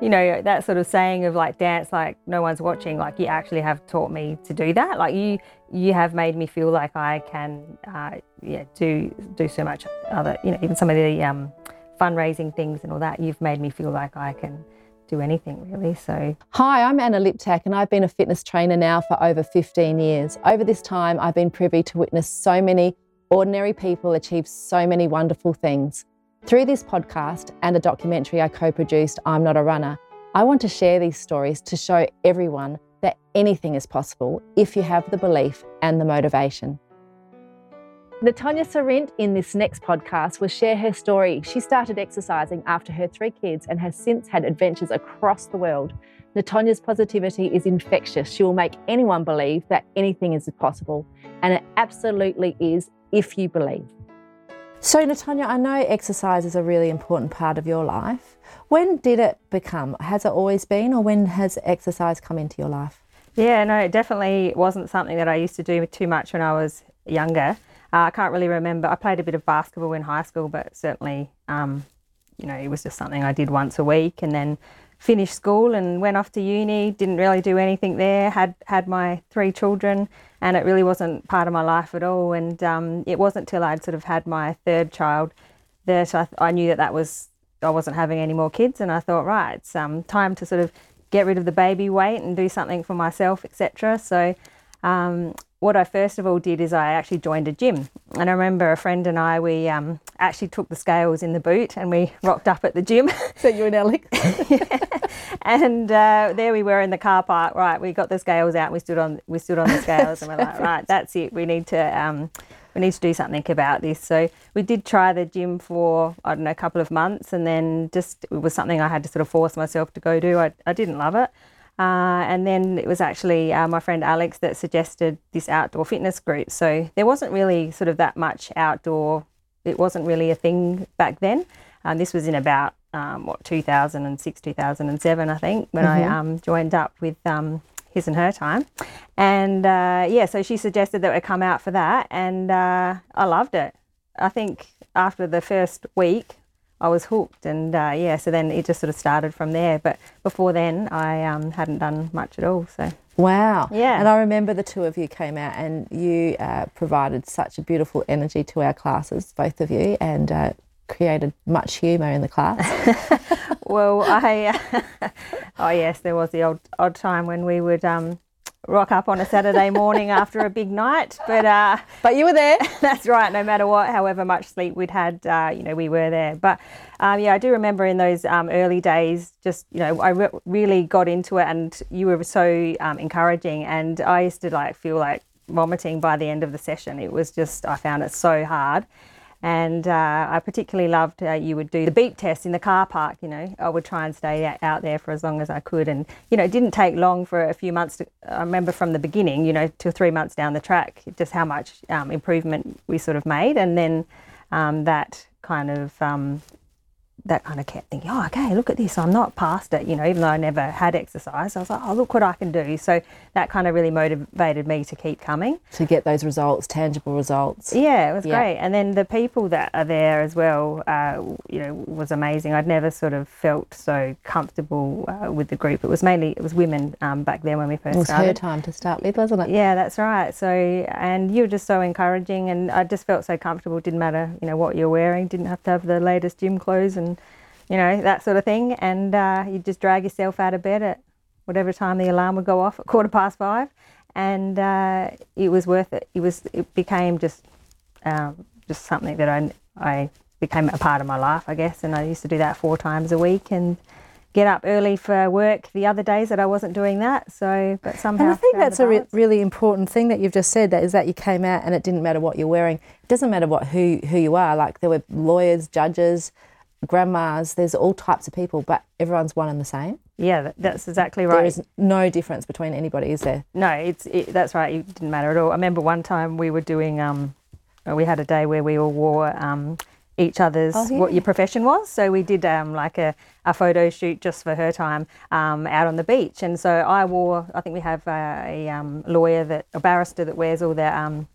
you know, that sort of saying of like dance like no one's watching, like you actually have taught me to do that. Like you you have made me feel like I can uh, yeah, do do so much other, you know, even some of the um, fundraising things and all that. You've made me feel like I can do anything really. So, hi, I'm Anna Liptak, and I've been a fitness trainer now for over 15 years. Over this time, I've been privy to witness so many ordinary people achieve so many wonderful things. Through this podcast and a documentary I co produced, I'm Not a Runner, I want to share these stories to show everyone that anything is possible if you have the belief and the motivation. N'Tonya Surynt in this next podcast will share her story. She started exercising after her three kids and has since had adventures across the world. N'Tonya's positivity is infectious. She will make anyone believe that anything is possible, and it absolutely is if you believe. So, N'Tonya, I know exercise is a really important part of your life. When did it become? Has it always been, or when has exercise come into your life? Yeah, no, it definitely wasn't something that I used to do too much when I was younger. Uh, I can't really remember. I played a bit of basketball in high school, but certainly, um, you know, it was just something I did once a week, and then finished school and went off to uni. Didn't really do anything there. Had had my three children, and it really wasn't part of my life at all. And um, it wasn't till I'd sort of had my third child that I, I, knew that that was I wasn't having any more kids, and I thought, right, it's um, time to sort of get rid of the baby weight and do something for myself, etc. So um, what I first of all did is I actually joined a gym. And I remember a friend and I, we um, actually took the scales in the boot and we rocked up at the gym. So you and Alex? yeah. And uh, there we were in the car park. Right, we got the scales out. We stood on we stood on the scales and we're like, right, that's it. We need to um, we need to do something about this. So we did try the gym for I don't know a couple of months, and then just it was something I had to sort of force myself to go do. I I didn't love it. Uh, and then it was actually uh, my friend Alex that suggested this outdoor fitness group. So there wasn't really sort of that much outdoor, it wasn't really a thing back then. Um, this was in about, um, what, 2006, 2007, I think, when mm-hmm. I um, joined up with um, his and her time. And uh, yeah, so she suggested that we come out for that, and uh, I loved it. I think after the first week, I was hooked, and uh, yeah, so then it just sort of started from there. But before then, I um, hadn't done much at all. So wow, yeah. And I remember the two of you came out, and you uh, provided such a beautiful energy to our classes, both of you, and uh, created much humour in the class. well, I oh yes, there was the odd odd time when we would. Um, rock up on a Saturday morning after a big night. But uh, but you were there. that's right. No matter what, however much sleep we'd had, uh, you know, we were there. But um, yeah, I do remember in those um, early days, just you know, I re- really got into it, and you were so um, encouraging, and I used to like feel like vomiting by the end of the session. It was just I found it so hard. And uh, I particularly loved uh, you would do the beep test in the car park. You know, I would try and stay out there for as long as I could, and you know, it didn't take long for a few months. To, I remember from the beginning, you know, or three months down the track, just how much um, improvement we sort of made, and then um, that kind of um, that kind of kept thinking, oh, okay, look at this. I'm not past it, you know, even though I never had exercise. I was like, oh, look what I can do. So that kind of really motivated me to keep coming. To get those results, tangible results. Yeah, it was yeah. great. And then the people that are there as well, uh, you know, was amazing. I'd never sort of felt so comfortable uh, with the group. It was mainly, it was women um, back then when we first started. it was started. her time to start with, wasn't it? Yeah, that's right. So, and you were just so encouraging and I just felt so comfortable. Didn't matter, you know, what you're wearing. Didn't have to have the latest gym clothes and you know, that sort of thing. And uh, you just drag yourself out of bed at whatever time the alarm would go off at quarter past five. And uh, it was worth it. It was. It became just um, just something that I I became a part of my life, I guess. And I used to do that four times a week and get up early for work the other days that I wasn't doing that. So, but somehow. And I think that's a re- really important thing that you've just said. That is that you came out and it didn't matter what you're wearing. It doesn't matter what who who you are. Like there were lawyers, judges, grandmas, there's all types of people, but everyone's one and the same. Yeah, that's exactly right. There is no difference between anybody, is there? No, it's it, that's right. It didn't matter at all. I remember one time we were doing, um, we had a day where we all wore um, each other's oh, yeah. what your profession was. So we did um, like a, a photo shoot just for her time um, out on the beach. And so I wore, I think we have a, a um, lawyer that, a barrister that wears all their um,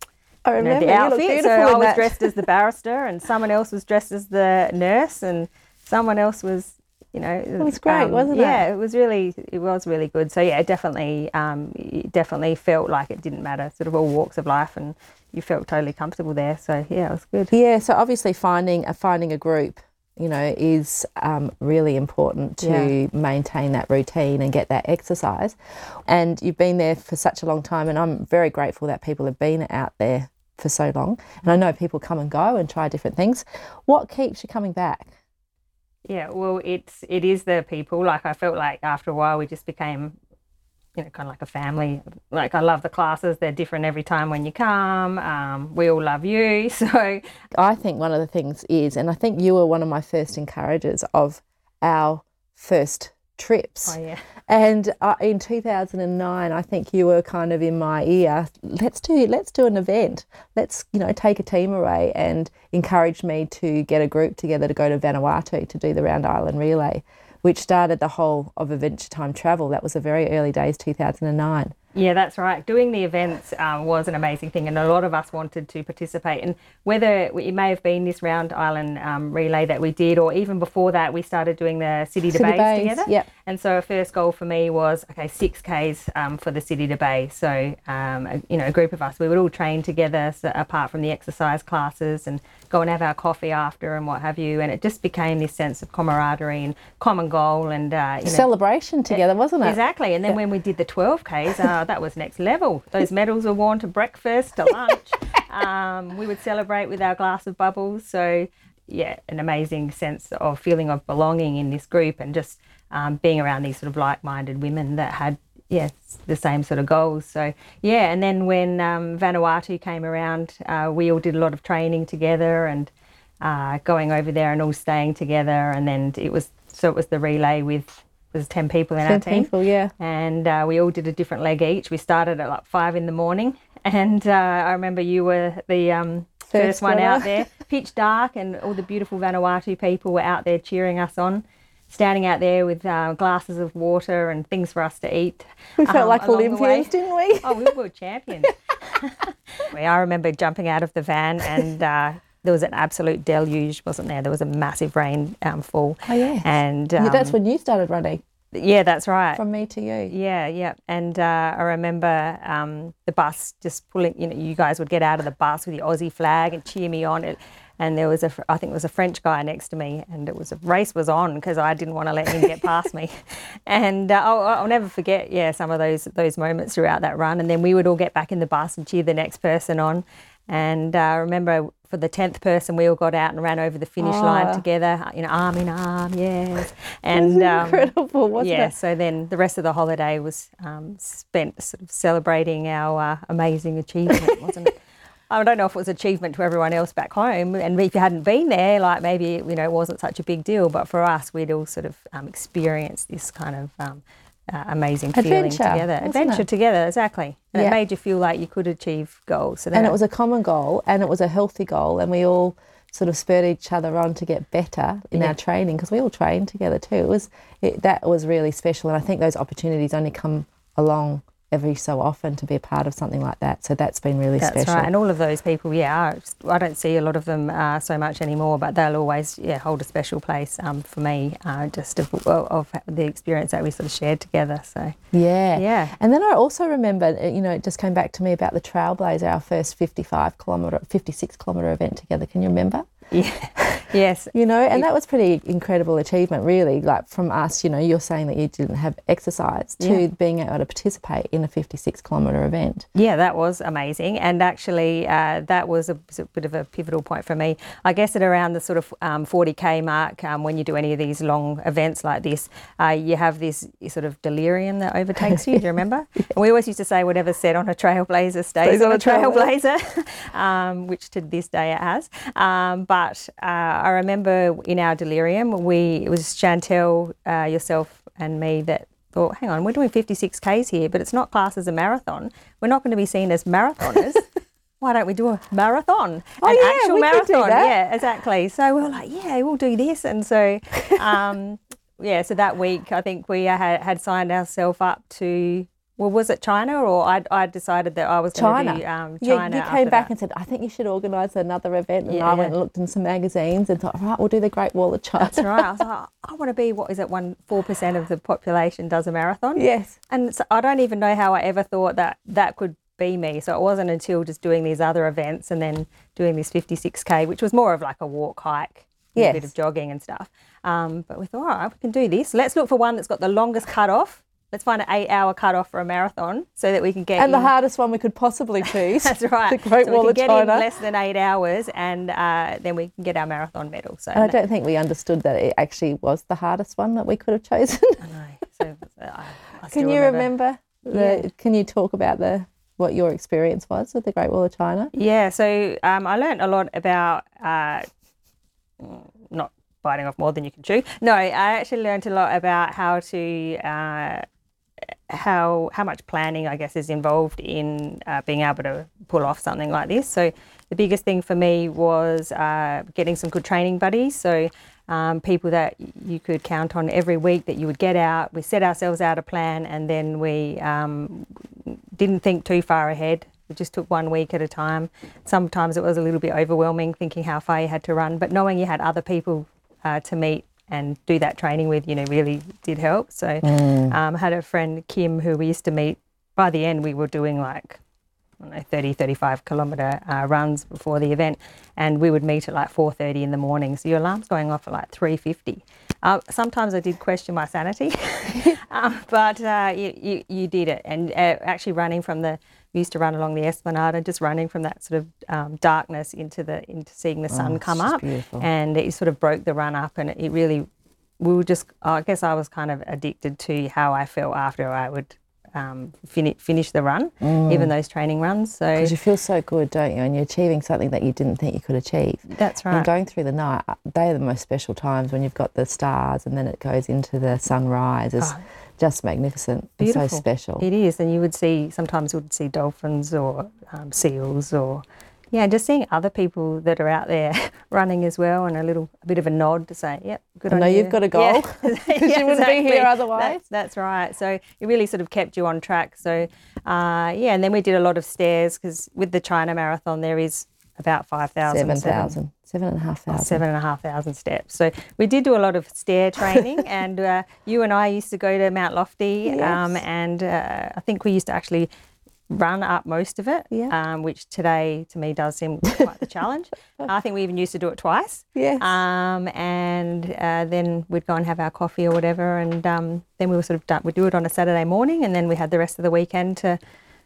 I remember you know, the. So I was dressed as the barrister, and someone else was dressed as the nurse, and someone else was you know, it was great, wasn't it? Yeah, it was really, it was really good. So yeah, it definitely, um, it definitely felt like it didn't matter, sort of all walks of life, and you felt totally comfortable there. So yeah, it was good. Yeah. So obviously finding a finding a group, you know, is um, really important to Yeah. maintain that routine and get that exercise. And you've been there for such a long time, and I'm very grateful that people have been out there for so long. And I know people come and go and try different things. What keeps you coming back? Yeah, well, it's it is the people. Like I felt like after a while we just became, you know, kind of like a family. Like I love the classes; they're different every time when you come. Um, we all love you, so I think one of the things is, and I think you were one of my first encouragers of our first trips. oh yeah, And uh, in 2009, I think you were kind of in my ear. Let's do let's do an event. Let's you know take a team away and encourage me to get a group together to go to Vanuatu to do the Round Island Relay, which started the whole of Adventure Time Travel. That was the very early days, 2009. Yeah, that's right. Doing the events um, was an amazing thing, and a lot of us wanted to participate. And whether it may have been this Round Island um, relay that we did, or even before that, we started doing the city, City debates Bays, together. yep. And so, a first goal for me was okay, six Ks um, for the city to bay. So, um, a, you know, a group of us, we would all train together, so apart from the exercise classes, and go and have our coffee after and what have you. And it just became this sense of camaraderie and common goal, and uh, you know, Celebration together, wasn't it? Exactly. And then when we did the 12Ks, uh, that was next level. Those medals were worn to breakfast, to lunch. Um, we would celebrate with our glass of bubbles. So, yeah, an amazing sense of feeling of belonging in this group and just um, being around these sort of like minded women that had. Yes, the same sort of goals. So yeah, and then when um, Vanuatu came around, uh, we all did a lot of training together and uh, going over there and all staying together. And then it was so it was the relay with there's ten people in our 10 team people, yeah. and uh, we all did a different leg each. We started at like five in the morning, and uh, I remember you were the um, First first one out there, pitch dark, and all the beautiful Vanuatu people were out there cheering us on. Standing out there with uh, glasses of water and things for us to eat. We felt um, like along the way. Olympians, didn't we? Oh, we were champions. I remember jumping out of the van and uh, there was an absolute deluge, wasn't there? There was a massive rain um, fall. Oh, yes. And Yeah, um, that's when you started running, yeah, that's right. from me to you. Yeah, yeah. And uh, I remember um, the bus just pulling, you know, you guys would get out of the bus with your Aussie flag and cheer me on. It, and there was a, I think it was a French guy next to me, and it was a race was on because I didn't want to let him get past me. And uh, I'll, I'll never forget, yeah, some of those those moments throughout that run. And then we would all get back in the bus and cheer the next person on. And uh, I remember for the tenth person, we all got out and ran over the finish Oh. line together, you know, arm in arm, yes. And um, Incredible, wasn't yeah, it? so then the rest of the holiday was um, spent sort of celebrating our uh, amazing achievement, wasn't it? I don't know if it was achievement to everyone else back home, and if you hadn't been there, like maybe you know it wasn't such a big deal. But for us, we'd all sort of um, experienced this kind of um, uh, amazing feeling together, adventure it? together, exactly. And Yeah. it made you feel like you could achieve goals. So and it was a common goal and it was a healthy goal and we all sort of spurred each other on to get better in Yeah. our training because we all trained together too it was it, that was really special and i think those opportunities only come along every so often to be a part of something like that. So that's been really That's special. That's right, and all of those people, yeah, I don't see a lot of them uh, so much anymore, but they'll always, yeah, hold a special place um, for me, uh, just of, of the experience that we sort of shared together. So, yeah. Yeah. and then i also remember uh, you know it just came back to me about the trailblazer our first 55 kilometre 56 kilometre event together. Can you remember? Yeah, yes, you know and that was pretty incredible achievement really like from us you know you're saying that you didn't have exercise to Yeah. being able to participate in a 56 kilometre event Yeah, that was amazing, and actually, uh, that was a, was a bit of a pivotal point for me. I guess at around the sort of um, 40k mark, um, when you do any of these long events like this, uh, you have this sort of delirium that overtakes you. Do you remember? And we always used to say, "Whatever's said on a trailblazer stays, on a trailblazer," um, which to this day it has. Um, but uh, I remember in our delirium, we it was Chantel, uh, yourself, and me that thought, hang on, we're doing 56 Ks here, but it's not classed as a marathon. We're not going to be seen as marathoners. Why don't we do a marathon? Oh, An yeah, actual we could do marathon. that. Yeah, exactly. So we were like, yeah, we'll do this. And so, um, yeah, so that week, I think we had, had signed ourselves up to well, was it China or I, I decided that I was going to do um, Yeah, China? you after came back that. and said, I think you should organise another event. And Yeah. I went and looked in some magazines and thought, right, we'll do the Great Wall of China. That's right. I was like, I want to be what is it? One four percent of the population does a marathon. yes. And so I don't even know how I ever thought that that could be me. So it wasn't until just doing these other events and then doing this 56k, which was more of like a walk, hike, and a bit of jogging and stuff. Um, but we thought, all right, we can do this. Let's look for one that's got the longest cut off. Let's find an eight-hour cutoff for a marathon so that we can get And the hardest one we could possibly choose. That's right. The Great so Wall we of can get China. in less than eight hours, and uh, then we can get our marathon medal. So and I don't think we understood that it actually was the hardest one that we could have chosen. I know. So, uh, I, I can you remember? the, Yeah. Can you talk about the what your experience was with the Great Wall of China? Yeah, so um, I learned a lot about uh, not biting off more than you can chew. No, I actually learned a lot about how to uh, how how much planning I guess is involved in uh, being able to pull off something like this. So the biggest thing for me was uh, getting some good training buddies. So um, people that you could count on every week that you would get out. We set ourselves out a plan, and then we um, didn't think too far ahead. We just took one week at a time. Sometimes it was a little bit overwhelming thinking how far you had to run, but knowing you had other people uh, to meet and do that training with, you know, really did help. So um, I had a friend, Kim, who we used to meet. By the end, we were doing like, I don't know, 30, 35 kilometre uh, runs before the event. And we would meet at like 4.30 in the morning. So your alarm's going off at like 3.50. Uh, sometimes I did question my sanity, um, but uh, you, you, you did it. And uh, actually running from the, we used to run along the Esplanade and just running from that sort of um, darkness into the into seeing the sun Oh, come up. beautiful. And it sort of broke the run up and it, really, we were just, I guess I was kind of addicted to how I felt after I would um, fini- finish the run, Mm. even those training runs. So Because you feel so good, don't you? And you're achieving something that you didn't think you could achieve. that's right. And going through the night, uh, they are the most special times when you've got the stars and then it goes into the sunrise. Oh, just magnificent. It's so special. It is, and you would see sometimes you would see dolphins or um, seals or yeah, just seeing other people that are out there running as well, and a little a bit of a nod to say, "Yep, good I on know you." you've got a goal, 'cause you wouldn't be here otherwise. That's, that's right. So it really sort of kept you on track. So uh, yeah, and then we did a lot of stairs because with the China Marathon there is about five thousand, 7,000, seven and a half thousand. seven and a half thousand steps. So we did do a lot of stair training, and uh, you and I used to go to Mount Lofty, um, and uh, I think we used to actually run up most of it, Yeah. um, which today to me does seem quite the challenge. I think we even used to do it twice. Yes. Um, and uh, then we'd go and have our coffee or whatever, and um, then we were sort of done. We'd do it on a Saturday morning, and then we had the rest of the weekend to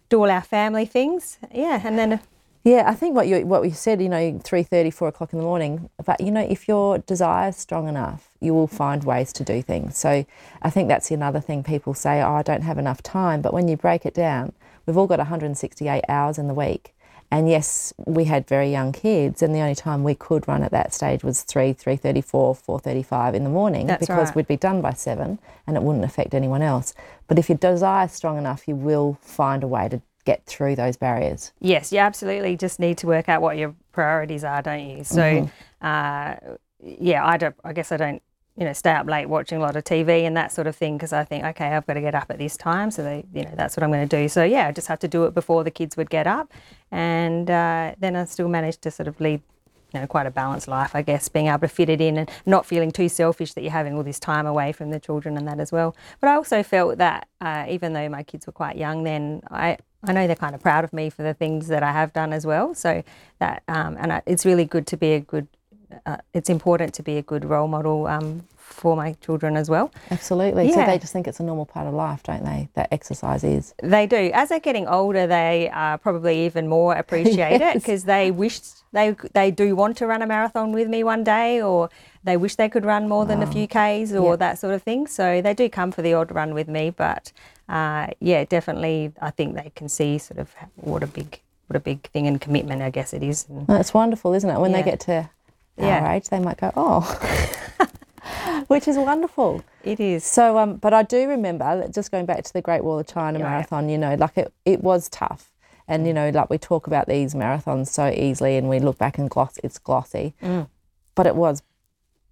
do all our family things. Yeah, and then Yeah, I think what you what you said, you know, three thirty, four o'clock in the morning. But you know, if your desire is strong enough, you will find ways to do things. So I think that's another thing people say, oh, I don't have enough time. But when you break it down, we've all got 168 hours in the week. And yes, we had very young kids, and the only time we could run at that stage was three, three thirty-four, four thirty-five in the morning That's because right. we'd be done by seven, and it wouldn't affect anyone else. But if your desire is strong enough, you will find a way to get through those barriers. Yes, you absolutely just need to work out what your priorities are, don't you? So, uh, yeah, I don't. I guess I don't. You know, stay up late watching a lot of TV and that sort of thing because I think, okay, I've got to get up at this time, so they, you know, that's what I'm going to do. So yeah, I just have to do it before the kids would get up, and uh, then I still managed to sort of lead. You know, quite a balanced life, I guess, being able to fit it in and not feeling too selfish that you're having all this time away from the children and that as well. But I also felt that uh, even though my kids were quite young then, I, I know they're kind of proud of me for the things that I have done as well. So that, um, and I, it's really good to be a good, uh, it's important to be a good role model um, for my children as well. Absolutely. So they just think it's a normal part of life, don't they? That exercise is. They do. As they're getting older, they uh, probably even more appreciate it because they wish they they do want to run a marathon with me one day, or they wish they could run more than a few k's or Yeah. that sort of thing. So they do come for the odd run with me, but uh, yeah, definitely, I think they can see sort of what a big what a big thing and commitment, I guess it is. And It's wonderful, isn't it? When Yeah. they get to our Yeah. age, they might go, oh, which is wonderful. it is. So, um, but I do remember, that just going back to the Great Wall of China Yeah. marathon, you know, like it, it was tough. And, you know, like we talk about these marathons so easily and we look back and gloss, it's glossy. Mm. But it was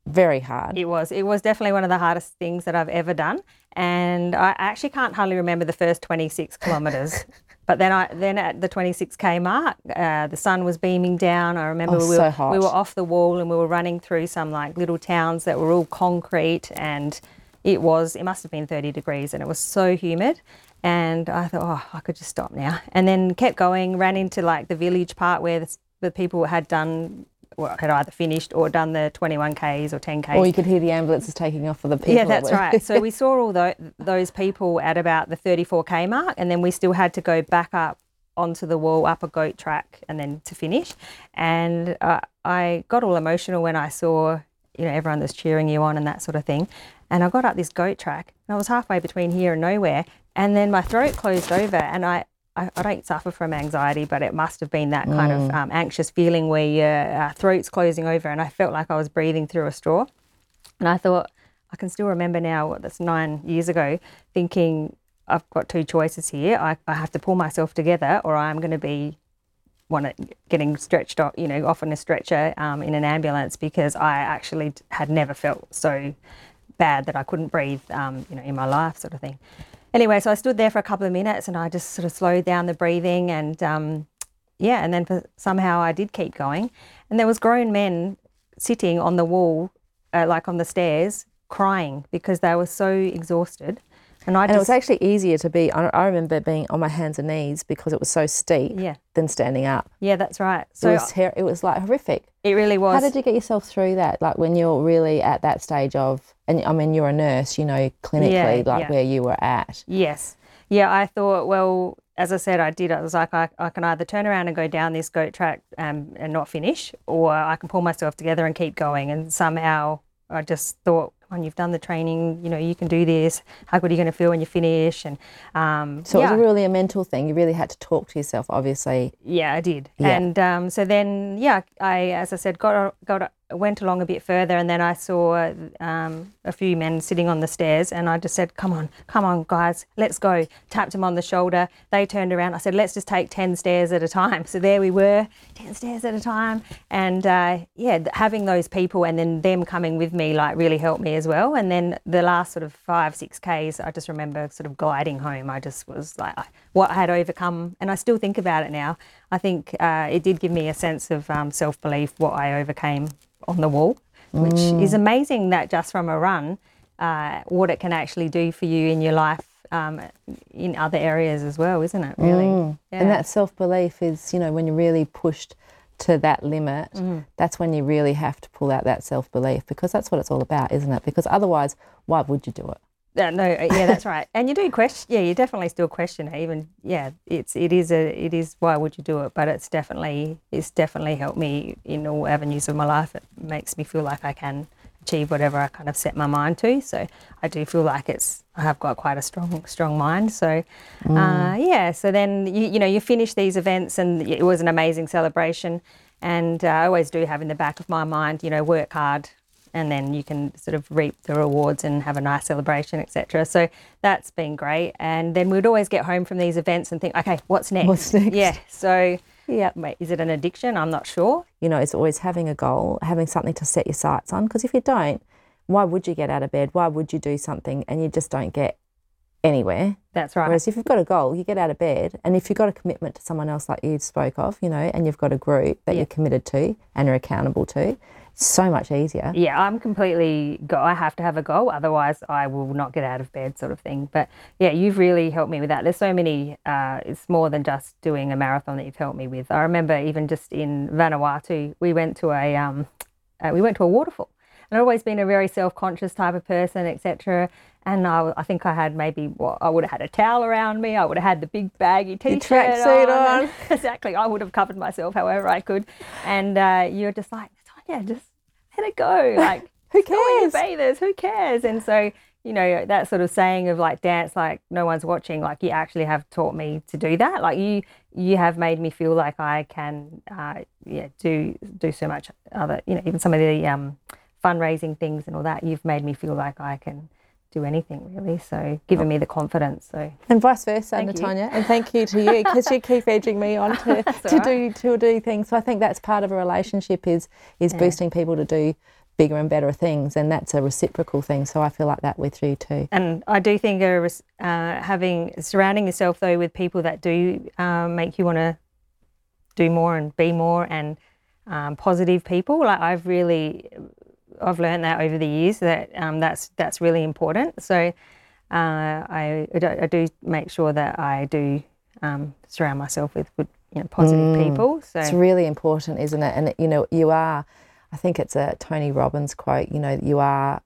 very hard. It was. It was definitely one of the hardest things that I've ever done, and I actually can't hardly remember the first 26 kilometres. but then, I then at the 26k mark, uh, the sun was beaming down. I remember Oh, we, so were, hot. we were off the wall and we were running through some like little towns that were all concrete, and it was. It must have been 30 degrees, and it was so humid. And I thought, oh, I could just stop now, and then kept going. Ran into like the village part where the, the people had done. Well, had either finished or done the 21Ks or 10Ks. Or you could hear the ambulances taking off for the people. Yeah, that's right. So we saw all tho- those people at about the 34k mark, and then we still had to go back up onto the wall, up a goat track, and then to finish. And uh, I got all emotional when I saw, you know, everyone that's cheering you on and that sort of thing. And I got up this goat track, and I was halfway between here and nowhere, and then my throat closed over, and I. I I don't suffer from anxiety, but it must have been that kind of um, anxious feeling where your uh, throat's closing over, and I felt like I was breathing through a straw. And I thought, I can still remember now, what, that's nine years ago, thinking I've got two choices here. I, I have to pull myself together or I'm going to be one getting stretched off, you know, off on a stretcher um, in an ambulance because I actually had never felt so bad that I couldn't breathe, um, you know, in my life sort of thing. Anyway, so I stood there for a couple of minutes and I just sort of slowed down the breathing and um, yeah, and then for, somehow I did keep going. And there was grown men sitting on the wall, uh, like on the stairs, crying because they were so exhausted. And I And it was actually easier to be, I I remember being on my hands and knees because it was so steep yeah, than standing up. yeah, that's right. So it was, ter- it was like horrific. it really was. How did you get yourself through that? Like when you're really at that stage of, and I mean, you're a nurse, you know, clinically, like yeah. where you were at. Yes. Yeah, I thought, well, as I said, I did. I was like, I, I can either turn around and go down this goat track um, and not finish, or I can pull myself together and keep going. And somehow I just thought, on, you've done the training, you know, you can do this. How good are you going to feel when you finish? And um, So yeah. it was really a mental thing. You really had to talk to yourself, obviously. Yeah, I did. Yeah. And um, so then, yeah, I, as I said, got got went along a bit further, and then I saw um, a few men sitting on the stairs, and I just said, "Come on, come on, guys, let's go." Tapped them on the shoulder. They turned around. I said, "Let's just take ten stairs at a time." So there we were, ten stairs at a time, and uh, yeah, having those people and then them coming with me like really helped me as well. And then the last sort of five, six k's, I just remember sort of gliding home. I just was like, what I had overcome, and I still think about it now. I think uh, it did give me a sense of um, self belief what I overcame on the wall, which is amazing that just from a run, uh, what it can actually do for you in your life um, in other areas as well, isn't it? Really, Yeah. And that self belief is, you know, when you're really pushed to that limit, Mm-hmm. that's when you really have to pull out that self belief because that's what it's all about, isn't it? Because otherwise, why would you do it? Uh, no, uh, yeah, that's right. And you do question, yeah, you definitely still question it. Even, yeah, it's it is a it is why would you do it? But it's definitely it's definitely helped me in all avenues of my life. It makes me feel like I can achieve whatever I kind of set my mind to. So I do feel like it's I have got quite a strong strong mind. So uh, yeah, so then you you know you finish these events and it was an amazing celebration. And uh, I always do have in the back of my mind, you know, work hard, and then you can sort of reap the rewards and have a nice celebration, etc. So that's been great. And then we'd always get home from these events and think, okay, what's next? What's next? Yeah. So Yeah. wait, is it an addiction? I'm not sure. You know, it's always having a goal, having something to set your sights on. Because if you don't, why would you get out of bed? Why would you do something and you just don't get anywhere? That's right. Whereas if you've got a goal, you get out of bed, and if you've got a commitment to someone else, like you spoke of, you know, and you've got a group that Yeah. you're committed to and are accountable to, so much easier. Yeah, I'm completely go. I have to have a goal, otherwise I will not get out of bed, sort of thing. But yeah, you've really helped me with that. There's so many. Uh, it's more than just doing a marathon that you've helped me with. I remember even just in Vanuatu, we went to a um, uh, we went to a waterfall. And I've always been a very self-conscious type of person, etc. And I, I think I had maybe well, I would have had a towel around me. I would have had the big baggy t-shirt tracksuit on. exactly. I would have covered myself however I could. And uh, you're just like, yeah, just let it go. Like, Who go on, you cares? bathers, who cares? And so, you know, that sort of saying of like dance like no one's watching, like you actually have taught me to do that. Like you you have made me feel like I can uh, yeah, do do so much other you know, even some of the um, fundraising things and all that, you've made me feel like I can do anything really. So given me the confidence. So And vice versa, Thank you. And thank you to you because you keep edging me on to, to all do to do things. So I think that's part of a relationship is is boosting people to do bigger and better things, and that's a reciprocal thing. So I feel like that with you too. And I do think uh, having surrounding yourself though with people that do uh, make you want to do more and be more and um, positive people. Like I've really, I've learned that over the years that um, that's that's really important. So uh, I, I do make sure that I do um, surround myself with good, you know, positive mm, people. So it's really important, isn't it? And you know, you are. I think it's a Tony Robbins quote. You know, you are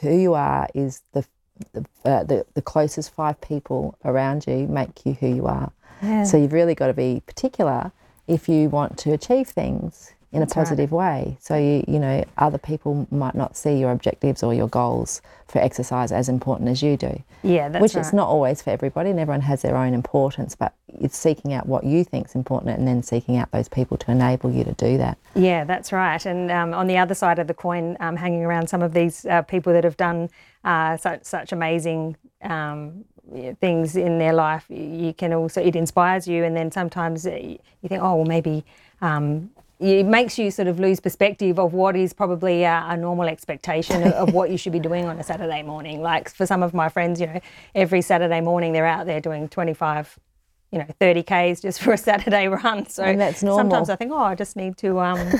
who you are is the the, uh, the, the closest five people around you make you who you are. Yeah. So you've really got to be particular if you want to achieve things in That's a positive right. way. So you you know other people might not see your objectives or your goals for exercise as important as you do. Yeah, that's which right. it's not always for everybody, and everyone has their own importance. But it's seeking out what you think is important, and then seeking out those people to enable you to do that. Yeah, that's right. And um, on the other side of the coin, um, hanging around some of these uh, people that have done uh, such such amazing um, things in their life, you can also it inspires you, and then sometimes uh, you think, oh well, maybe. Um, it makes you sort of lose perspective of what is probably a, a normal expectation of, of, what you should be doing on a Saturday morning. Like for some of my friends, you know, every Saturday morning they're out there doing 25, you know, 30 Ks just for a Saturday run. So and that's normal. sometimes I think, oh, I just need to um,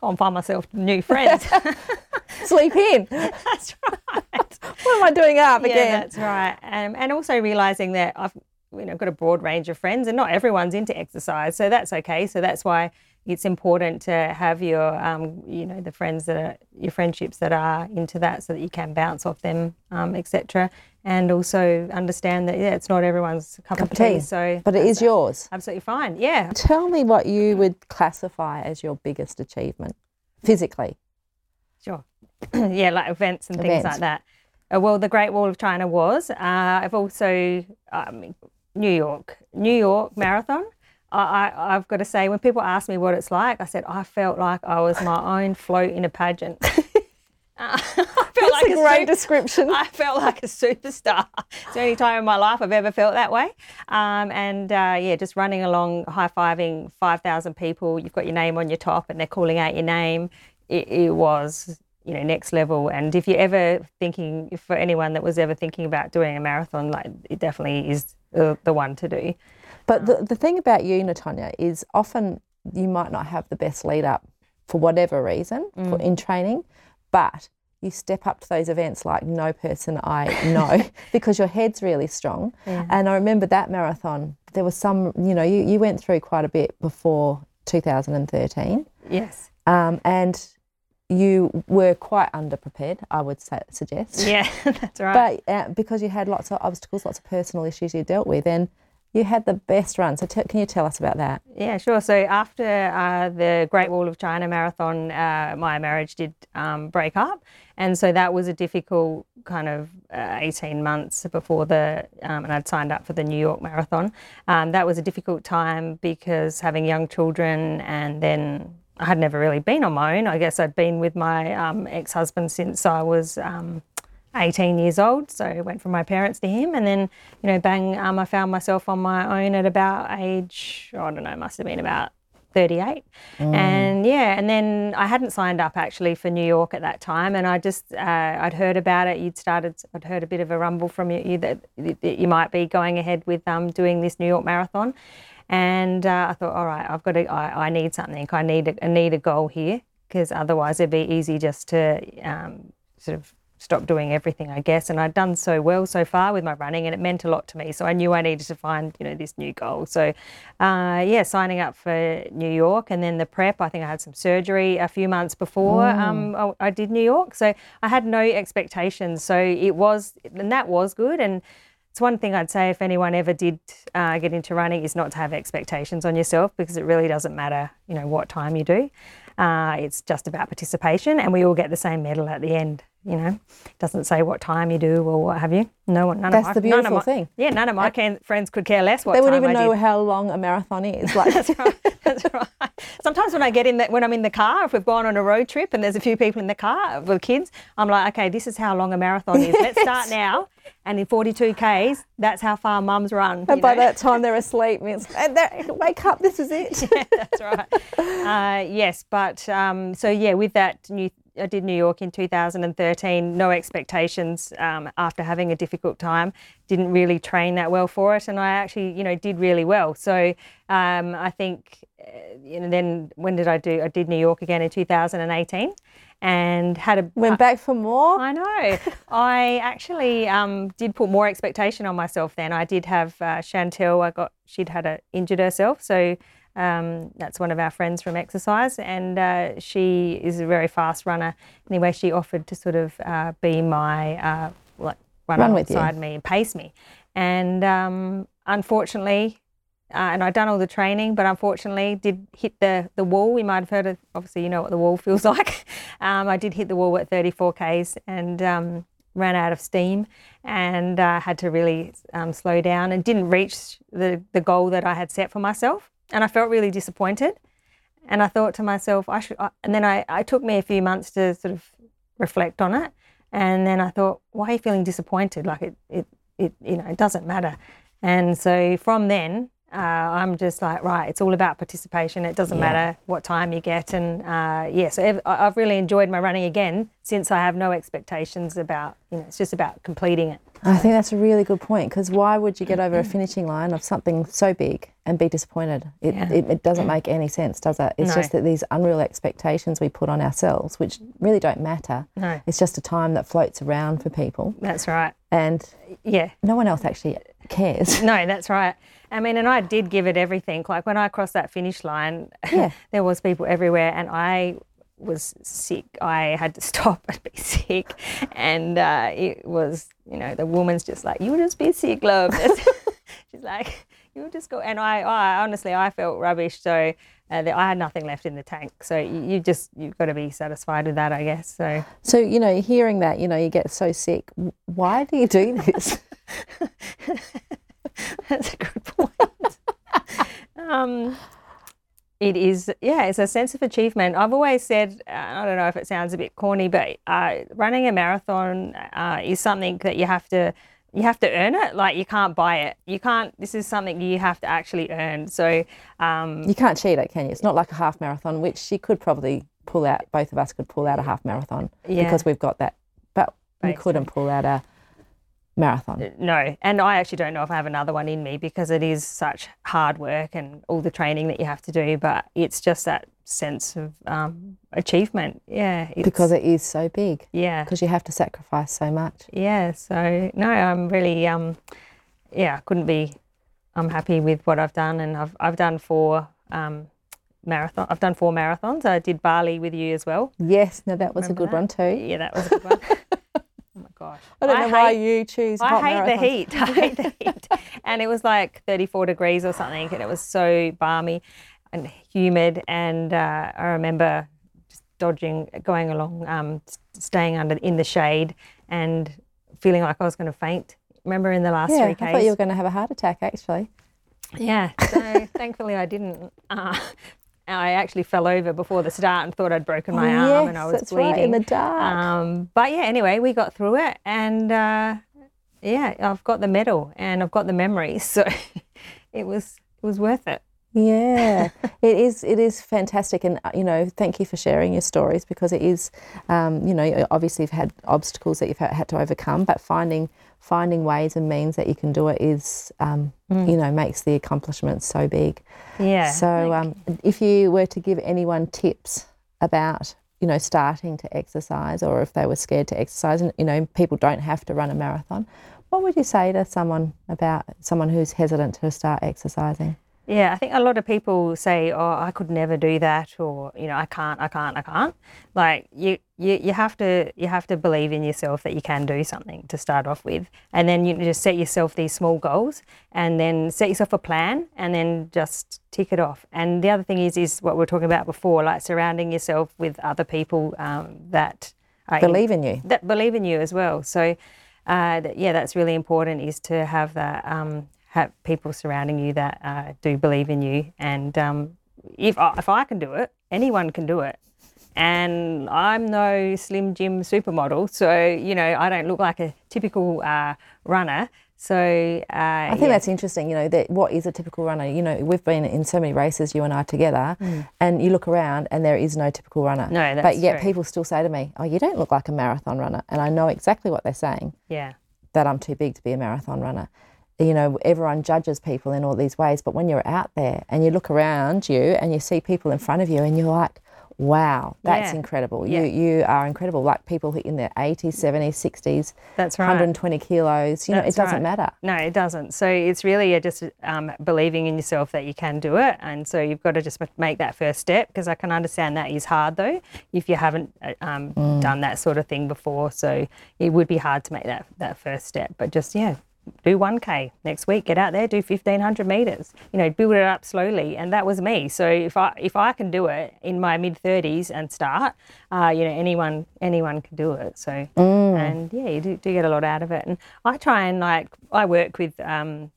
go and find myself new friends. Sleep in. that's right. what am I doing up yeah, again? That's right. Um, and also realizing that I've you know got a broad range of friends, and not everyone's into exercise, so that's okay. So that's why it's important to have your um, you know the friends that are your friendships that are into that, so that you can bounce off them, um, etc. And also understand that yeah, it's not everyone's cup, cup of tea. tea. So, but it is yours. Absolutely fine. Yeah. Tell me what you would classify as your biggest achievement physically. Sure. yeah, like events and events. things like that. Uh, well, the Great Wall of China was. Uh, I've also um, New York, New York Marathon. I, I, have got to say, when people ask me what it's like, I said I felt like I was my own float in a pageant. I felt That's like a, a great super, description. I felt like a superstar. It's the only time in my life I've ever felt that way. Um, and uh, yeah, just running along, high fiving 5,000 people. You've got your name on your top and they're calling out your name. It, it was you know next level and if you're ever thinking for anyone that was ever thinking about doing a marathon like it definitely is the, the one to do but the, the thing about you N'Tonya is often you might not have the best lead up for whatever reason mm. for, in training but you step up to those events like no person I know because your head's really strong. Yeah. And I remember that marathon, there was some, you know, you, you went through quite a bit before 2013. Yes. Um, and you were quite underprepared, I would say, suggest. Yeah, that's right. But uh, because you had lots of obstacles, lots of personal issues you dealt with, and you had the best run. So t- can you tell us about that? Yeah, sure. So after uh, the Great Wall of China marathon, uh, my marriage did um, break up, and so that was a difficult kind of uh, 18 months before the, um, and I'd signed up for the New York Marathon. Um, that was a difficult time because having young children and then I had never really been on my own. I guess I'd been with my um, ex husband since I was um, 18 years old. So I went from my parents to him. And then, you know, bang, um, I found myself on my own at about age, I don't know, must have been about 38. Mm. And yeah, and then I hadn't signed up actually for New York at that time. And I just, uh, I'd heard about it. You'd started, I'd heard a bit of a rumble from you, that, that you might be going ahead with um, doing this New York Marathon. And uh, I thought, all right, I've got to, I, I need something. I need a, I need a goal here because otherwise it'd be easy just to um, sort of stop doing everything, I guess. And I'd done so well so far with my running, and it meant a lot to me. So I knew I needed to find, you know, this new goal. So, uh, yeah, signing up for New York, and then the prep. I think I had some surgery a few months before mm. um, I, I did New York, so I had no expectations. So it was, and that was good. And it's one thing I'd say if anyone ever did uh, get into running is not to have expectations on yourself because it really doesn't matter, you know, what time you do. Uh, it's just about participation, and we all get the same medal at the end. You know, it doesn't say what time you do or what have you. No one, none That's of my, the beautiful my, thing. Yeah, none of my can, friends could care less what they wouldn't even I know did. how long a marathon is. Like that's right. That's right. Sometimes when I get in that, when I'm in the car, if we've gone on a road trip and there's a few people in the car with kids, I'm like, okay, this is how long a marathon is. Let's start now. And in 42 Ks, that's how far mums run. And by know? that time, they're asleep. And they're, wake up, this is it. yeah, that's right. Uh, yes, but um, so yeah, with that new I did New York in 2013. No expectations um, after having a difficult time. Didn't really train that well for it, and I actually, you know, did really well. So um, I think, uh, you know, then when did I do? I did New York again in 2018, and had a went back for more. I know. I actually um, did put more expectation on myself. Then I did have uh, Chantel. I got she'd had a, injured herself, so um, that's one of our friends from exercise, and uh, she is a very fast runner. Anyway, she offered to sort of uh, be my uh, like run, Run alongside with me and pace me. And um, unfortunately, uh, and I'd done all the training, but unfortunately did hit the, the wall. We might have heard of, obviously, you know what the wall feels like. um, I did hit the wall at 34 Ks and um, ran out of steam and uh, had to really um, slow down and didn't reach the, the goal that I had set for myself. And I felt really disappointed. And I thought to myself, I should, I, and then I, it took me a few months to sort of reflect on it. And then I thought, why are you feeling disappointed? Like it, it, it you know, it doesn't matter. And so from then, uh, I'm just like, right, it's all about participation. It doesn't Yeah. matter what time you get. And uh, yeah, so ev- I've really enjoyed my running again since I have no expectations about, you know, it's just about completing it. I think that's a really good point because why would you get over a mm-hmm. finishing line of something so big and be disappointed? It, Yeah. it, it doesn't make any sense, does it? It's No. just that these unreal expectations we put on ourselves, which really don't matter. No. It's just a time that floats around for people That's right. and Yeah. no one else actually cares. No, that's right. I mean, and I did give it everything. Like when I crossed that finish line, Yeah. there was people everywhere, and I was sick. I had to stop and be sick, and uh, it was, you know, the woman's just like, "You'll just be sick, love." She's like, "You'll just go," and I, I honestly, I felt rubbish. So. Uh, that I had nothing left in the tank, so you, you just you've got to be satisfied with that, I guess. So So, you know, hearing that, you know, you get so sick. Why do you do this? That's a good point. um, it is, yeah, it's a sense of achievement. I've always said, uh, I don't know if it sounds a bit corny, but uh, running a marathon uh, is something that you have to. You have to earn it. Like you can't buy it. You can't. This is something you have to actually earn. So, um, you can't cheat it, can you? It's not like a half marathon, which you could probably pull out, both of us could pull out a half marathon Yeah. because we've got that. But we couldn't pull out a marathon. no, and I actually don't know if I have another one in me because it is such hard work and all the training that you have to do. But it's just that sense of um, achievement. Yeah, Because it is so big, yeah, because you have to sacrifice so much. yeah. So no, I'm really um, yeah, I couldn't be. I'm happy with what I've done, and I've I've done four um, marathon. I've done four marathons. I did Bali with you as well. Yes, no, that was a good that? one too. Yeah, that was a good one. oh my gosh, I don't know why hate- you choose I hate the heat. I hate the heat. And it was like 34 degrees or something, and it was so balmy and humid. And uh, I remember just dodging, going along, um, staying under in the shade, and feeling like I was going to faint. Remember in the last Yeah, three I thought you were going to have a heart attack actually. Yeah. So thankfully I didn't. Uh, I actually fell over before the start and thought I'd broken my Oh, arm and I was that's bleeding. right, in the dark. Um, but yeah, anyway, we got through it, and uh, yeah, I've got the medal and I've got the memories, so it was it was worth it. Yeah, it is. It is fantastic, and uh, you know, thank you for sharing your stories because it is, um, you know, obviously you've had obstacles that you've had to overcome, but finding finding ways and means that you can do it is, um, you know, makes the accomplishment so big. Yeah. So, um, if you were to give anyone tips about, you know, starting to exercise, or if they were scared to exercise, and you know, people don't have to run a marathon, what would you say to someone about someone who's hesitant to start exercising? Yeah, I think a lot of people say, "Oh, I could never do that," or you know, "I can't, I can't, I can't." Like you, you, you have to, you have to believe in yourself that you can do something to start off with, and then you just set yourself these small goals, and then set yourself a plan, and then just tick it off. And the other thing is, is what we are talking about before, like surrounding yourself with other people um, that are in- Believe in you. that believe in you as well. So, uh, th- yeah, that's really important is to have that um, have people surrounding you that uh, do believe in you. And um, if I, if I can do it, anyone can do it. and I'm no slim Jim supermodel, so you know I don't look like a typical uh, runner. So uh, I think yeah. that's interesting. You know, that what is a typical runner? You know, we've been in so many races, you and I together, mm. and you look around and there is no typical runner. No, that's But yet true. people still say to me, "Oh, you don't look like a marathon runner," and I know exactly what they're saying. Yeah. That I'm too big to be a marathon runner. You know, everyone judges people in all these ways, but when you're out there and you look around you and you see people in front of you, and you're like, Wow, that's Yeah. incredible. Yeah. You you are incredible. Like people in their 80s, 70s, 60s, That's right. 120 kilos. You know, it doesn't right. matter. No, it doesn't. So it's really just um, believing in yourself that you can do it, and so you've got to just make that first step. Because I can understand that is hard though if you haven't uh, um, Mm. done that sort of thing before. So it would be hard to make that that first step. But just yeah. Do 1k next week. Get out there, do 1500 meters. You know, build it up slowly, and that was me. So if I if I can do it in my mid 30s and start, uh, you know, anyone anyone can do it. So and yeah, you do, do get a lot out of it. And I try and like I work with um,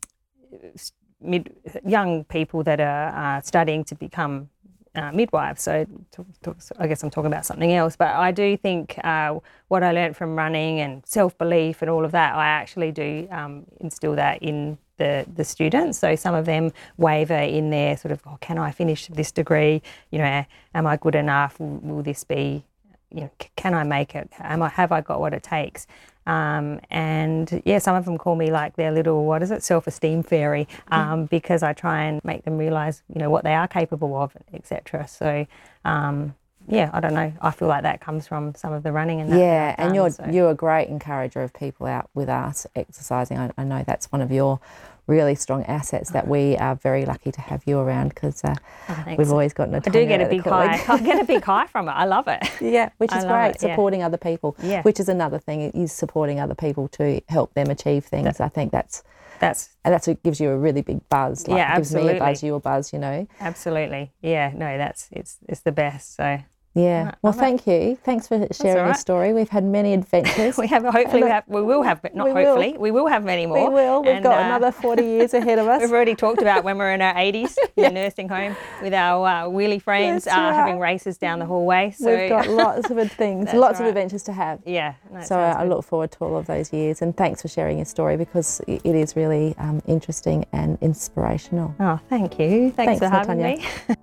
mid young people that are uh, studying to become uh, midwives. So to, I guess I'm talking about something else. But I do think uh, what I learned from running and self belief and all of that, I actually do um, instill that in the, the students. So some of them waver in their sort of, oh, can I finish this degree? You know, am I good enough? Will, will this be you know, can I make it? Am I have I got what it takes? Um, and yeah, some of them call me like their little what is it, self-esteem fairy, um, because I try and make them realise you know what they are capable of, etc. So um, yeah, I don't know. I feel like that comes from some of the running and that. yeah, I've and you're so- you're a great encourager of people out with us exercising. I, I know that's one of your really strong assets that we are very lucky to have you around because uh, Oh, we've always gotten a I do get a big high. I get a big high from it. I love it. Yeah, which is great. it, yeah. Supporting other people, Yeah. which is another thing is supporting other people to help them achieve things. I think that's That's and that's what gives you a really big buzz. Like Yeah, it gives me a buzz, absolutely. you a buzz. You know. absolutely yeah. No, that's it's it's the best. So Yeah. Right, Well, it. thank you. Thanks for sharing your story. We've had many adventures. we have hopefully we have we will have but not we will. hopefully we will have many more. we will. We've And, got uh, another 40 years ahead of us. We've already talked about when we're in our 80s in the nursing home with our uh, wheelie friends uh, having races down the hallway. So We've got lots of things, lots of adventures to have. yeah. no, So I look forward to all of those years, and thanks for sharing your story because it is really um, interesting and inspirational. Oh, thank you. Thanks, Thanks, for having N'Tonya. me.